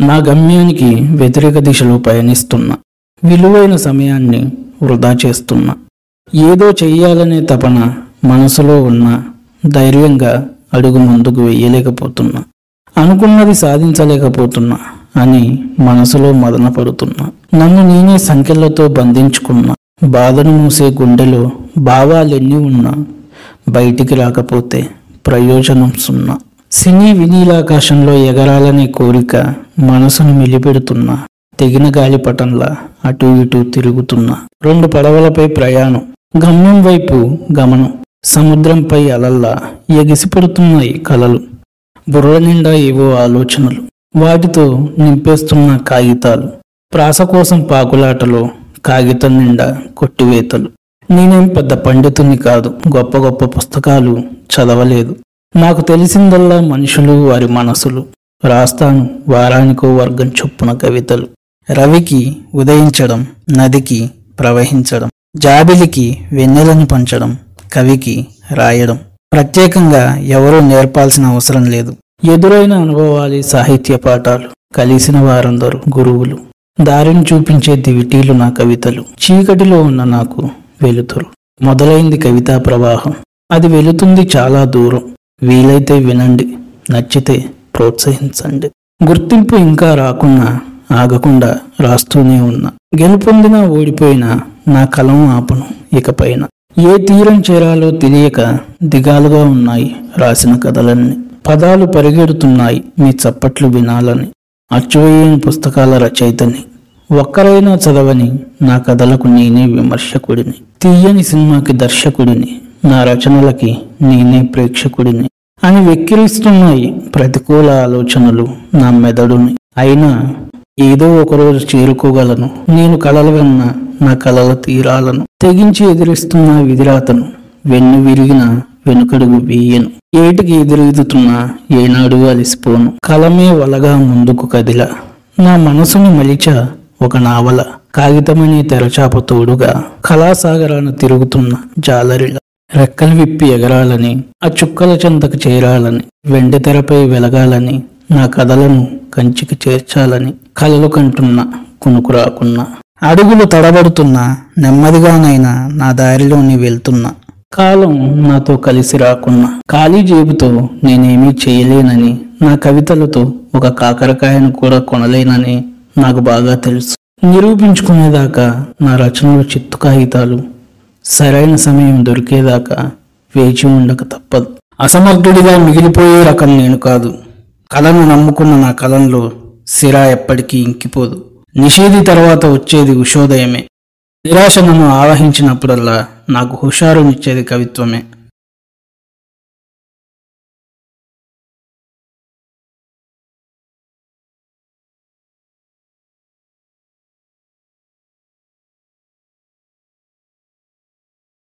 నా గమ్యానికి వ్యతిరేక దిశలో పయనిస్తున్నా. విలువైన సమయాన్ని వృధా చేస్తున్నా. ఏదో చెయ్యాలనే తపన మనసులో ఉన్న ధైర్యంగా అడుగు ముందుకు వెయ్యలేకపోతున్నా అనుకున్నది సాధించలేకపోతున్నా అని మనసులో మదన పడుతున్నా. నన్ను నేనే సంఖ్యలతో బంధించుకున్నా. బాధను మూసే గుండెలో భావాలెన్ని ఉన్నా బయటికి రాకపోతే ప్రయోజనం సున్నా. సినీ వినీలాకాశంలో ఎగరాలనే కోరిక మనసును మిలిపెడుతున్నా తెగిన గాలిపటంలా అటు ఇటు తిరుగుతున్నా రెండు పడవలపై ప్రయాణం గమ్యం వైపు గమనం సముద్రంపై అలల్లా ఎగిసిపడుతున్నాయి కలలు బుర్ర నిండా ఏవో ఆలోచనలు వాటితో నింపేస్తున్న కాగితాలు ప్రాస కోసం పాకులాటలో కాగితం నిండా కొట్టివేతలు. నేనేం పెద్ద పండితుని కాదు గొప్ప గొప్ప పుస్తకాలు చదవలేదు. నాకు తెలిసిందల్లా మనుషులు వారి మనసులు. రాస్తాను వారానికో వర్గం చొప్పున కవితలు. రవికి ఉదయించడం నదికి ప్రవహించడం జాబిలికి వెన్నెలను పంచడం కవికి రాయడం. ప్రత్యేకంగా ఎవరూ నేర్పాల్సిన అవసరం లేదు. ఎదురైన అనుభవాలు సాహిత్య పాఠాలు. కలిసిన వారందరూ గురువులు. దారిని చూపించే దివిటీలు నా కవితలు. చీకటిలో ఉన్న నాకు వెలుతురు. మొదలైంది కవితా ప్రవాహం. అది వెళుతుంది చాలా దూరం. వీలైతే వినండి నచ్చితే ప్రోత్సహించండి. గుర్తింపు ఇంకా రాకున్నా ఆగకుండా రాస్తూనే ఉన్నా. గెలుపొందినా ఓడిపోయినా నా కలం ఆపను ఇకపైన. ఏ తీరం చేరాలో తెలియక దిగాలుగా ఉన్నాయి రాసిన కథలన్నీ. పదాలు పరిగెడుతున్నాయి మీ చప్పట్లు వినాలని. అచ్చువేయని పుస్తకాల రచయితని. ఒక్కరైనా చదవని నా కథలకు నేనే విమర్శకుడిని. తీయని సినిమాకి దర్శకుడిని. నా రచనలకి నేనే ప్రేక్షకుడిని. అని వెక్కిరిస్తున్నాయి ప్రతికూల ఆలోచనలు నా మెదడుని. అయినా ఏదో ఒకరోజు చేరుకోగలను. నేను కలలుగన్న నా కలల తీరాలను. తెగించి ఎదిరిస్తున్న విధిరాతను. వెన్ను విరిగిన వెనుకడుగు వేయను. ఏటికి ఎదురెదుతున్నా ఏనాడు అలిసిపోను. కలమే వలగా ముందుకు కదిల. నా మనసును మలిచ ఒక నావల. కాగితమనే తెరచాప తోడుగా కళాసాగరాన్ని తిరుగుతున్న జాలరిల రెక్కలు విప్పి ఎగరాలని ఆ చుక్కల చెంతకు చేరాలని వెండి తెరపై వెలగాలని నా కథలను కంచికి చేర్చాలని కలలు కంటున్నా కునుకు రాకున్నా. అడుగులు తడబడుతున్నా నెమ్మదిగానైనా నా దారిలోని వెళ్తున్నా. కాలం నాతో కలిసి రాకున్నా. ఖాళీ జేబుతో నేనేమీ చేయలేనని నా కవితలతో ఒక కాకరకాయను కూడా కొనలేనని నాకు బాగా తెలుసు. నిరూపించుకునేదాకా నా రచనలు చిత్తు కాగితాలు సరైన సమయం దొరికేదాకా వేచి ఉండక తప్పదు. అసమర్థుడిగా మిగిలిపోయే రకం నేను కాదు. కళను నమ్ముకున్న నా కలంలో సిరా ఎప్పటికీ ఇంకిపోదు. నిషేధి తర్వాత వచ్చేది ఉషోదయమే. నిరాశ నన్ను ఆవహించినప్పుడల్లా నాకు హుషారునిచ్చేది కవిత్వమే.